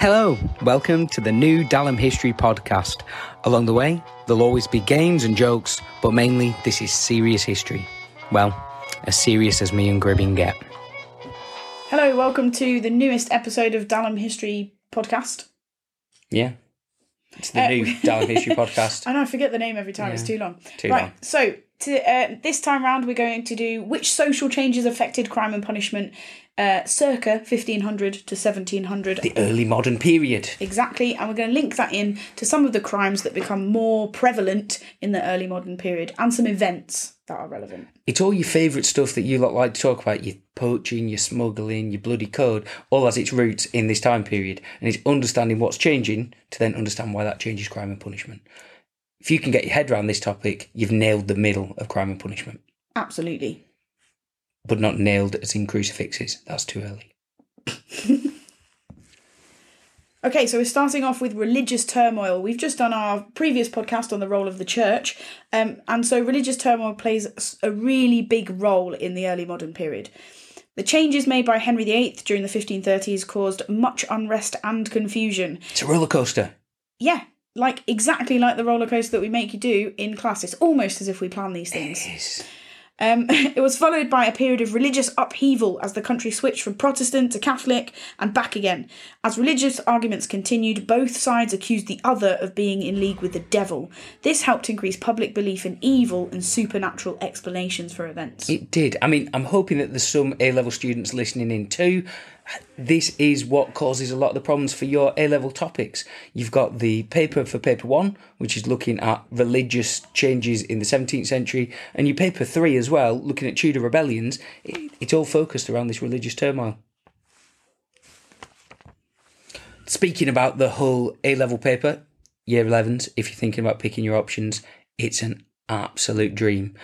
Hello, welcome to the new Dallam History podcast. Along the way, there'll always be games and jokes, but mainly this is serious history. Well, as serious as me and Gribbin get. Hello, welcome to the newest episode of Dallam History podcast. Yeah. It's the Uh, new Dallam History podcast. I know I forget the name every time; it's too long. Too right, long. so to, uh, this time round, we're going to do which social changes affected crime and punishment, uh, circa fifteen hundred to seventeen hundred. The early modern period. Exactly, and we're going to link that in to some of the crimes that become more prevalent in the early modern period and some events that are relevant. It's all your favourite stuff that you lot like to talk about. Your poaching, your smuggling, your bloody code, all has its roots in this time period. And it's understanding what's changing to then understand why that changes crime and punishment. If you can get your head around this topic, you've nailed the middle of crime and punishment. Absolutely. But not nailed as in crucifixes. That's too early. Okay, so we're starting off with religious turmoil. We've just done our previous podcast on the role of the church, um, and so religious turmoil plays a really big role in the early modern period. The changes made by Henry VIII during the 1530s caused much unrest and confusion. It's a roller coaster. Yeah, like exactly like the roller coaster that we make you do in class. It's almost as if we plan these things. Yes. Um, it was followed by a period of religious upheaval as the country switched from Protestant to Catholic and back again. As religious arguments continued, both sides accused the other of being in league with the devil. This helped increase public belief in evil and supernatural explanations for events. It did. I mean, I'm hoping that there's some A level students listening in too. This is what causes a lot of the problems for your A level topics. You've got the paper for paper one, which is looking at religious changes in the 17th century, and your paper three as well, looking at Tudor rebellions. It, it's all focused around this religious turmoil. Speaking about the whole A level paper, year 11s, if you're thinking about picking your options, it's an absolute dream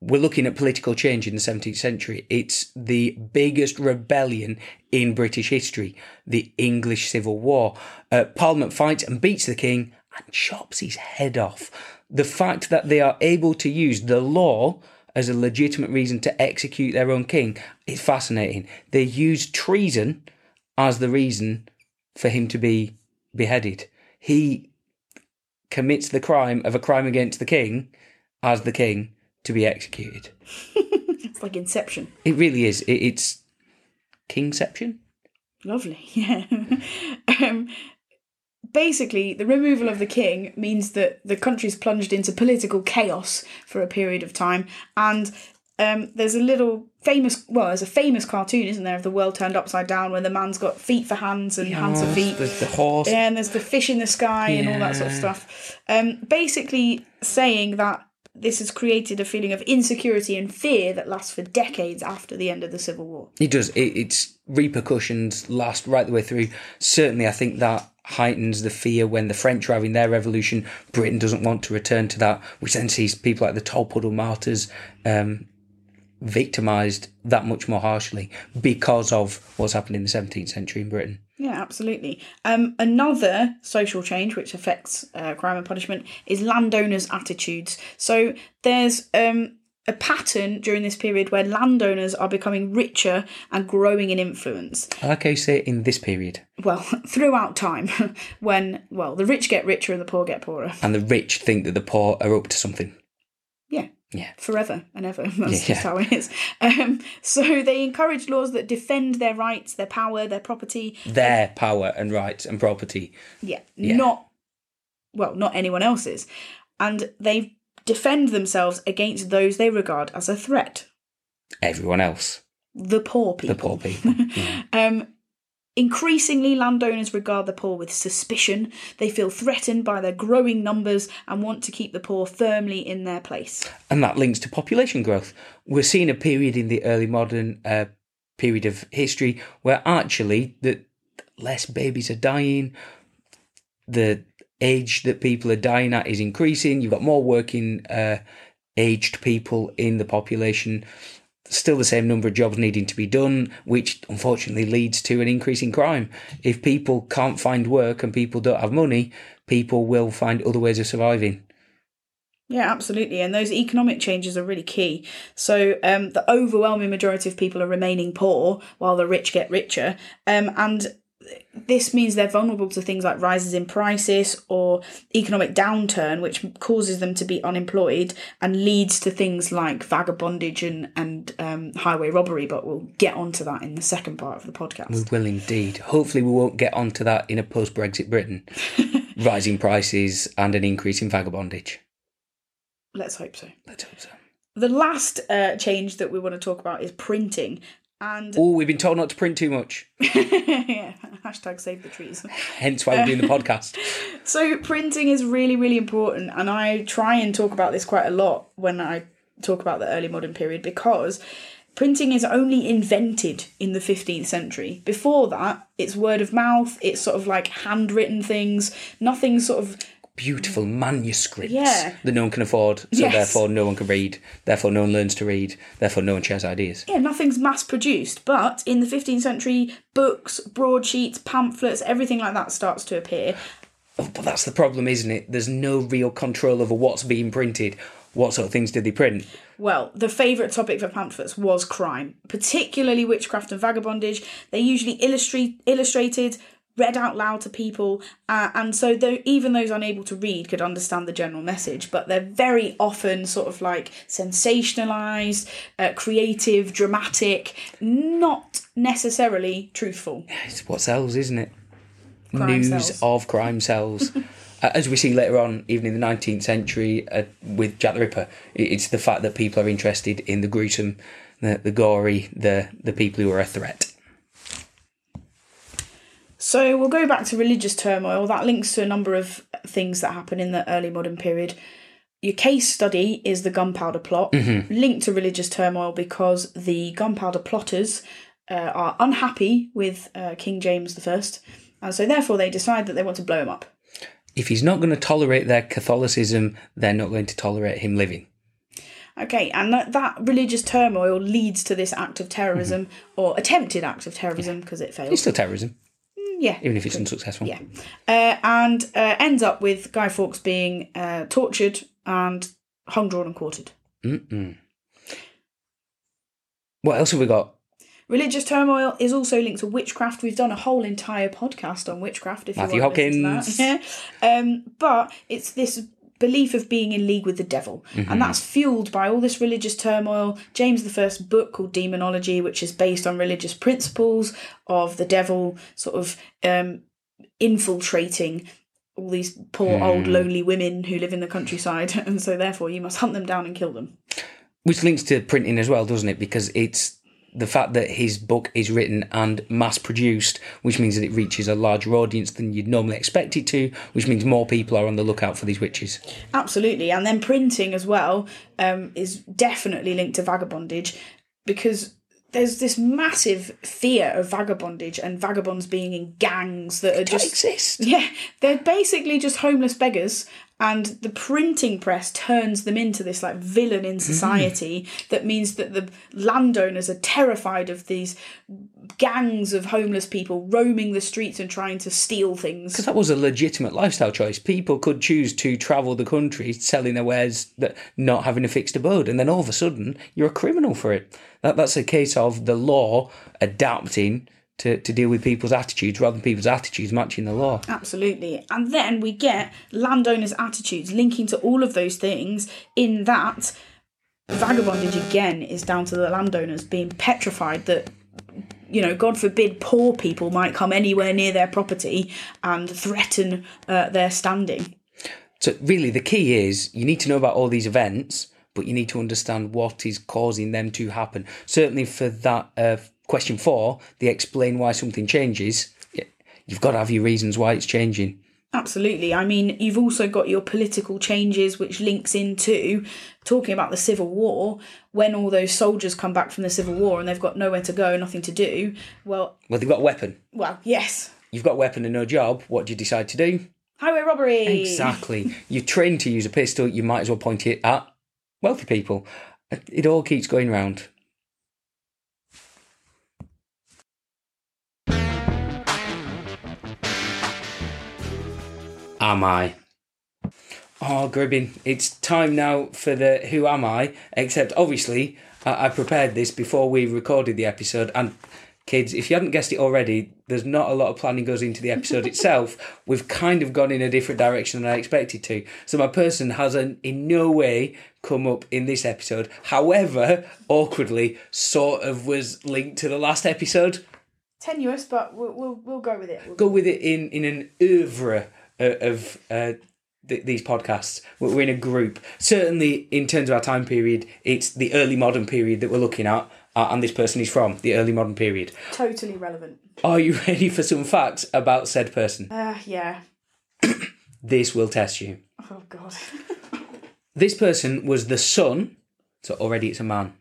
we're looking at political change in the 17th century. It's the biggest rebellion in British history, the English Civil War. Uh, Parliament fights and beats the king and chops his head off. The fact that they are able to use the law as a legitimate reason to execute their own king is fascinating. They use treason as the reason for him to be beheaded. He commits the crime of a crime against the king as the king to be executed. It's like Inception. It really is. It, it's Kingception. Lovely, yeah. um, basically, the removal of the king means that the country's plunged into political chaos for a period of time, and um, there's a little famous, well, there's a famous cartoon, isn't there, of the world turned upside down, where the man's got feet for hands and hands for feet. There's the horse. Yeah, and there's the fish in the sky and all that sort of stuff. Um, basically, saying that this has created a feeling of insecurity and fear that lasts for decades after the end of the Civil War. It does. It, its repercussions last right the way through. Certainly, I think that heightens the fear when the French are having their revolution. Britain doesn't want to return to that, which then sees people like the Tolpuddle martyrs um, victimised that much more harshly because of what's happened in the 17th century in Britain. Yeah, absolutely. Um, another social change which affects uh, crime and punishment is landowners' attitudes. So there's um, a pattern during this period where landowners are becoming richer and growing in influence. I like how you say in this period. Well, throughout time, when well the rich get richer and the poor get poorer. And the rich think that the poor are up to something. Yeah. Yeah. Forever and ever. That's Yeah. just how it is. Um, so they encourage laws that defend their rights, their power, their property. Their power and rights and property. Yeah, Yeah. not well, not anyone else's, and they defend themselves against those they regard as a threat. Everyone else. The poor people. The poor people. Yeah. Um, increasingly, landowners regard the poor with suspicion. They feel threatened by their growing numbers and want to keep the poor firmly in their place. and that links to population growth. We're seeing a period in the early modern uh, period of history where actually the less babies are dying, the age that people are dying at is increasing. You've got more working uh, aged people in the population. Still the same number of jobs needing to be done, which unfortunately leads to an increase in crime. If people can't find work and people don't have money, people will find other ways of surviving. Yeah, absolutely. And those economic changes are really key. So um, the overwhelming majority of people are remaining poor while the rich get richer. Um, and this means they're vulnerable to things like rises in prices or economic downturn, which causes them to be unemployed and leads to things like vagabondage and, and um, highway robbery. But we'll get onto that in the second part of the podcast. We will indeed. Hopefully, we won't get onto that in a post Brexit Britain. Rising prices and an increase in vagabondage. Let's hope so. Let's hope so. The last uh, change that we want to talk about is printing. And Oh, we've been told not to print too much. yeah, hashtag save the trees. Hence why we're doing the podcast. So printing is really, really important, and I try and talk about this quite a lot when I talk about the early modern period because printing is only invented in the 15th century. Before that, it's word of mouth, it's sort of like handwritten things, nothing sort of Beautiful manuscripts Yeah. that no one can afford, so Yes. therefore no one can read, therefore no one learns to read, therefore no one shares ideas. yeah, nothing's mass produced. But in the 15th century, books, broadsheets, pamphlets, everything like that starts to appear. Oh, but that's the problem, isn't it? There's no real control over what's being printed. What sort of things did they print? Well, the favourite topic for pamphlets was crime, particularly witchcraft and vagabondage. They usually illustrate, illustrated, read out loud to people, uh, and so though, even those unable to read could understand the general message. But they're very often sort of like sensationalised, uh, creative, dramatic, not necessarily truthful. It's what sells, isn't it? Crime News sells. of crime sells. Uh, As we see later on, even in the 19th century uh, with Jack the Ripper, it's the fact that people are interested in the gruesome, the, the gory, the, the people who are a threat. So we'll go back to religious turmoil. That links to a number of things that happen in the early modern period. Your case study is the gunpowder plot, linked to religious turmoil because the gunpowder plotters uh, are unhappy with uh, King James I, and so therefore they decide that they want to blow him up. If he's not going to tolerate their Catholicism, they're not going to tolerate him living. Okay, and that, that religious turmoil leads to this act of terrorism or attempted act of terrorism because it failed. It's still terrorism, yeah, even if it's unsuccessful. Yeah. Uh, and uh, ends up with Guy Fawkes being uh, tortured and hung, drawn, and quartered. Mm-mm. What else have we got? Religious turmoil is also linked to witchcraft. We've done a whole entire podcast on witchcraft. If Matthew you want to listen Hopkins. to that. Yeah. Um, but it's this belief of being in league with the devil, and that's fueled by all this religious turmoil. James the First book called Demonology, which is based on religious principles of the devil, sort of um, infiltrating all these poor old lonely women who live in the countryside, and so therefore you must hunt them down and kill them. Which links to printing as well, doesn't it? Because it's the fact that his book is written and mass produced, which means that it reaches a larger audience than you'd normally expect it to, which means more people are on the lookout for these witches. Absolutely, and then printing as well um, is definitely linked to vagabondage because there's this massive fear of vagabondage and vagabonds being in gangs that are just exist. yeah they're basically just homeless beggars and the printing press turns them into this like villain in mm. society that means that the landowners are terrified of these gangs of homeless people roaming the streets and trying to steal things Because That was a legitimate lifestyle choice. People could choose to travel the country selling their wares, that not having a fixed abode, and then all of a sudden you're a criminal for it. That that's a case of the law adapting to, to deal with people's attitudes rather than people's attitudes matching the law. Absolutely. And then we get landowners' attitudes linking to all of those things, in that vagabondage again is down to the landowners being petrified that, you know, God forbid poor people might come anywhere near their property and threaten uh, their standing. So really, the key is you need to know about all these events, but you need to understand what is causing them to happen. Certainly for that uh, question four, they explain why something changes. You've got to have your reasons why it's changing. Absolutely. I mean, you've also got your political changes, which links into talking about the Civil War. When all those soldiers come back from the Civil War and they've got nowhere to go, nothing to do. Well, Well, they've got a weapon. well, yes, You've got a weapon and no job. What do you decide to do? highway robbery. Exactly. You're trained to use a pistol. You might as well point it at wealthy people. It all keeps going round. Am I? Oh, Gribbin, it's time now for the Who Am I? Except, obviously, I, I prepared this before we recorded the episode, and kids, if you hadn't guessed it already, there's not a lot of planning goes into the episode itself. We've kind of gone in a different direction than I expected to. So my person hasn't in no way come up in this episode. However, awkwardly, sort of was linked to the last episode. Tenuous, but we'll we'll, we'll go with it. We'll Go with it in in an oeuvre of. Uh, th- these podcasts, we're in a group. Certainly, in terms of our time period, it's the early modern period that we're looking at, uh, and this person is from the early modern period. Totally relevant. Are you ready for some facts about said person? Uh, yeah. This will test you. Oh god. This person was the son, so already it's a man,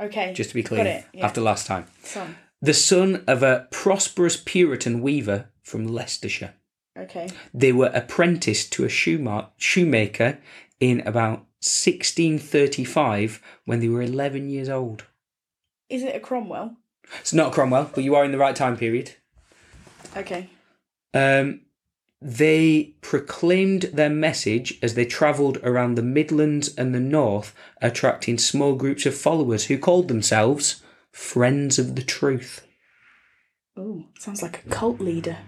okay. just to be clear, yeah. after last time. Son. The son of a prosperous Puritan weaver from Leicestershire. Okay. They were apprenticed to a shoema- shoemaker in about 1635 when they were 11 years old. Is it a Cromwell? It's not Cromwell, but you are in the right time period. Okay. Um, they proclaimed their message as they travelled around the Midlands and the North, attracting small groups of followers who called themselves Friends of the Truth. Ooh, sounds like a cult leader.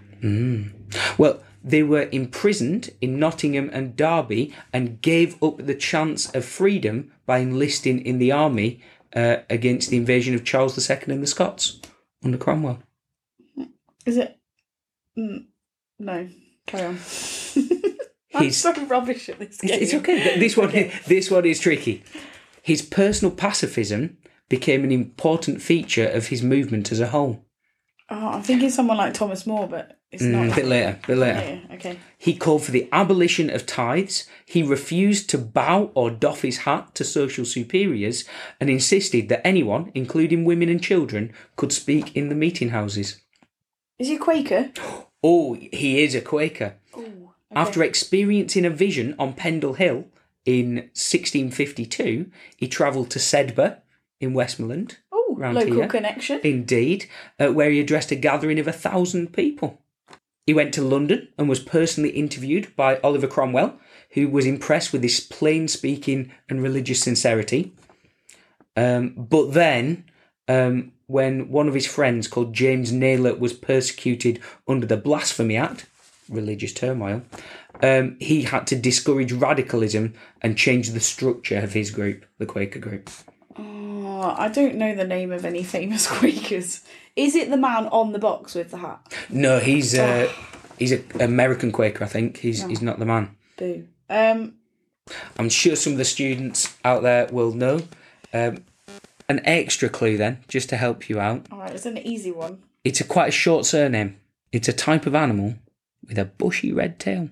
Well, they were imprisoned in Nottingham and Derby and gave up the chance of freedom by enlisting in the army uh, against the invasion of Charles II and the Scots under Cromwell. Is it? Mm, no. Carry on. I'm so rubbish at this game. It's, it's okay. This one, Okay. this one is tricky. His personal pacifism became an important feature of his movement as a whole. Oh, I'm thinking someone like Thomas More, but it's Mm, not. a bit later, a bit later. Yeah, okay. He called for the abolition of tithes. He refused to bow or doff his hat to social superiors and insisted that anyone, including women and children, could speak in the meeting houses. Is he a Quaker? Oh, he is a Quaker. Ooh. After experiencing a vision on Pendle Hill in 1652, he travelled to Sedbergh in Westmorland. Oh, local here. connection. Indeed, uh, where he addressed a gathering of a thousand people. He went to London and was personally interviewed by Oliver Cromwell, who was impressed with his plain speaking and religious sincerity. Um, but then, um, when one of his friends called James Nayler was persecuted under the Blasphemy Act, religious turmoil, um, he had to discourage radicalism and change the structure of his group, the Quaker group. Oh, I don't know the name of any famous Quakers. Is it the man on the box with the hat? No, he's uh, he's an American Quaker, I think. He's he's not the man. Boo. Um, I'm sure some of the students out there will know. Um, an extra clue then, just to help you out. all right, it's an easy one. It's a quite a short surname. It's a type of animal with a bushy red tail.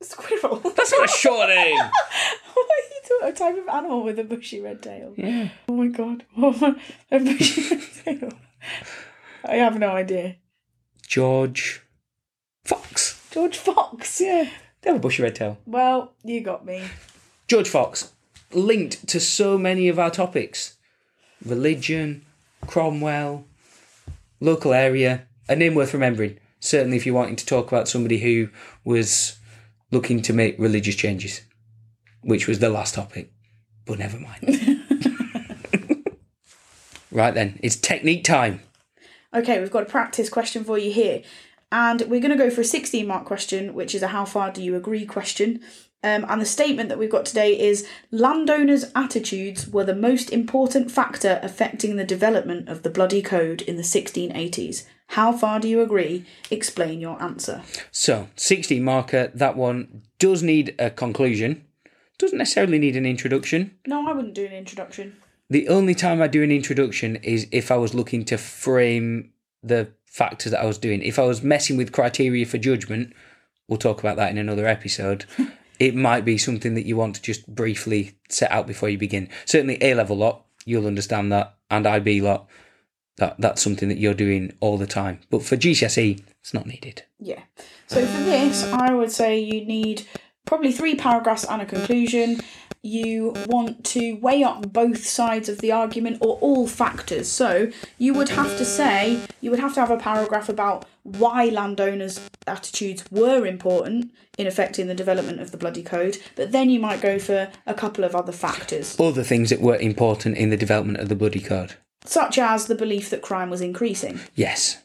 Squirrel. That's not a short name. what are you talking? A type of animal with a bushy red tail. Yeah. Oh my god. a bushy red tail. I have no idea. George Fox. George Fox. Yeah, they have a bushy red tail. Well, you got me. George Fox, linked to so many of our topics religion, Cromwell, local area, a name worth remembering. Certainly, if you're wanting to talk about somebody who was looking to make religious changes, which was the last topic. But never mind. right then, it's technique time. Okay, we've got a practice question for you here. And we're going to go for a 16 mark question, which is a how far do you agree question. Um, and the statement that we've got today is landowners' attitudes were the most important factor affecting the development of the bloody code in the 1680s. How far do you agree? Explain your answer. So, 16 marker, that one does need a conclusion, doesn't necessarily need an introduction. No, I wouldn't do an introduction. The only time I do an introduction is if I was looking to frame the factors that I was doing. If I was messing with criteria for judgment, we'll talk about that in another episode. it might be something that you want to just briefly set out before you begin. Certainly, A level lot, you'll understand that, and IB lot, that that's something that you're doing all the time. But for GCSE, it's not needed. Yeah. So for this, I would say you need probably three paragraphs and a conclusion. You want to weigh up both sides of the argument or all factors. So you would have to say, you would have to have a paragraph about why landowners' attitudes were important in affecting the development of the bloody code, but then you might go for a couple of other factors. Other things that were important in the development of the bloody Code. such as the belief that crime was increasing. Yes.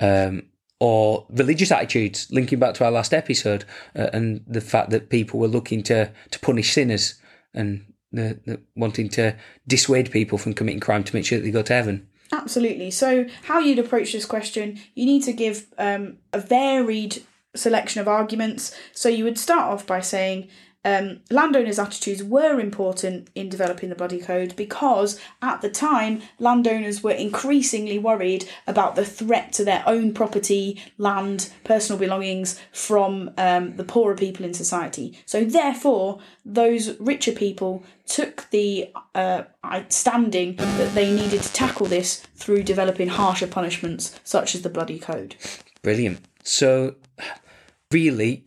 Um, or religious attitudes, linking back to our last episode, uh, and the fact that people were looking to, to punish sinners and the, the wanting to dissuade people from committing crime to make sure that they go to heaven. Absolutely. So, how you'd approach this question, you need to give um, a varied selection of arguments. So, you would start off by saying, um, landowners' attitudes were important in developing the Bloody Code because at the time landowners were increasingly worried about the threat to their own property, land, personal belongings from um, the poorer people in society. So, therefore, those richer people took the uh, standing that they needed to tackle this through developing harsher punishments, such as the Bloody Code. Brilliant. So, really,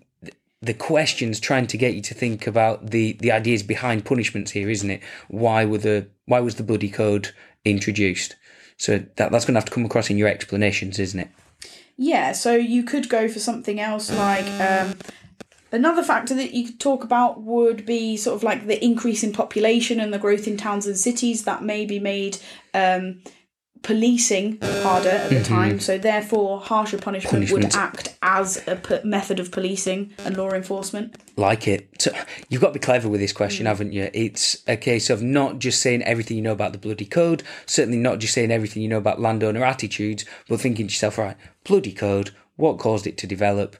the questions trying to get you to think about the the ideas behind punishments here, isn't it? Why were the why was the bloody code introduced? So that that's going to have to come across in your explanations, isn't it? Yeah. So you could go for something else like. Um, Another factor that you could talk about would be sort of like the increase in population and the growth in towns and cities that may be made um, policing harder at the mm-hmm. time, so therefore harsher punishment, punishment, would act as a p- method of policing and law enforcement. Like it. So you've got to be clever with this question, mm. haven't you? It's a case of not just saying everything you know about the bloody code, certainly not just saying everything you know about landowner attitudes, but thinking to yourself, right, bloody code, what caused it to develop,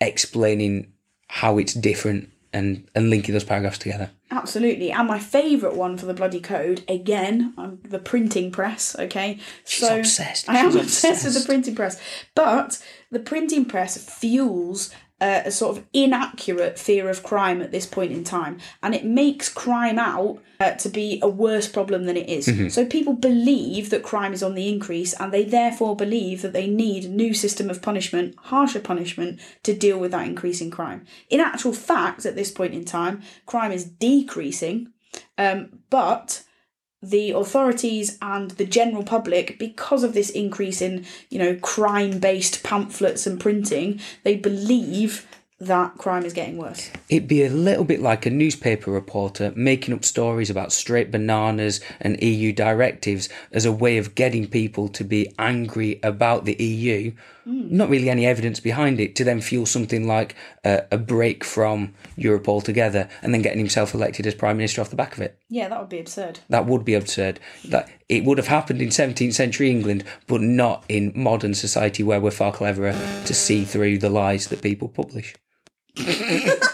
explaining how it's different and and linking those paragraphs together. Absolutely, and my favourite one for the bloody code again, I'm the printing press. Okay, She's so obsessed. I am obsessed. obsessed with the printing press, but the printing press fuels uh, a sort of inaccurate fear of crime at this point in time, and it makes crime out uh, to be a worse problem than it is. Mm-hmm. So people believe that crime is on the increase, and they therefore believe that they need a new system of punishment, harsher punishment, to deal with that increasing crime. In actual fact, at this point in time, crime is decreasing, um, but the authorities and the general public because of this increase in you know crime based pamphlets and printing they believe that crime is getting worse. It'd be a little bit like a newspaper reporter making up stories about straight bananas and EU directives as a way of getting people to be angry about the EU. Mm. Not really any evidence behind it to then fuel something like a, a break from Europe altogether and then getting himself elected as Prime Minister off the back of it. Yeah, that would be absurd. That would be absurd. That it would have happened in 17th century England, but not in modern society where we're far cleverer to see through the lies that people publish it's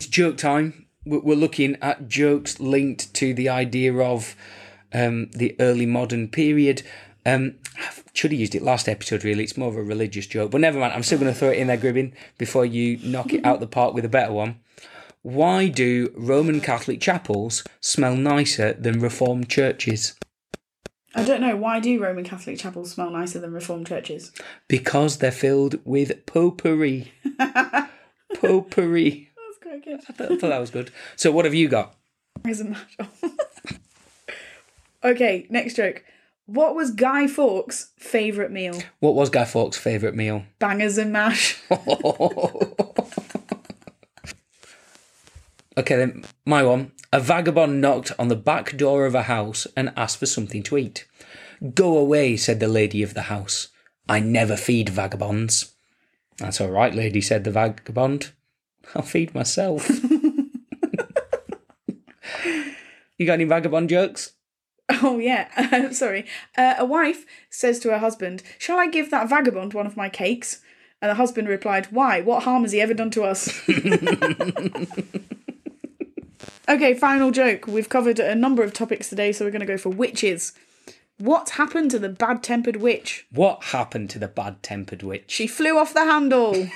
joke time. We're looking at jokes linked to the idea of um, the early modern period. Um, I should have used it last episode, really. It's more of a religious joke, but never mind. I'm still going to throw it in there, Gribbin, before you knock it out the park with a better one. Why do Roman Catholic chapels smell nicer than Reformed churches? I don't know. Why do Roman Catholic chapels smell nicer than Reformed churches? Because they're filled with potpourri. potpourri. That's quite good. I thought, I thought that was good. So, what have you got? Isn't okay, next joke. What was Guy Fawkes' favourite meal? What was Guy Fawkes' favourite meal? Bangers and mash. okay, then my one. A vagabond knocked on the back door of a house and asked for something to eat. Go away, said the lady of the house. I never feed vagabonds. That's all right, lady, said the vagabond. I'll feed myself. you got any vagabond jokes? Oh, yeah. Uh, sorry. Uh, a wife says to her husband, Shall I give that vagabond one of my cakes? And the husband replied, Why? What harm has he ever done to us? Okay, final joke. We've covered a number of topics today, so we're going to go for witches. What happened to the bad tempered witch? What happened to the bad tempered witch? She flew off the handle.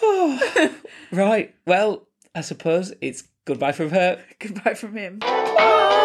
right. Well, I suppose it's goodbye from her. Goodbye from him. Bye.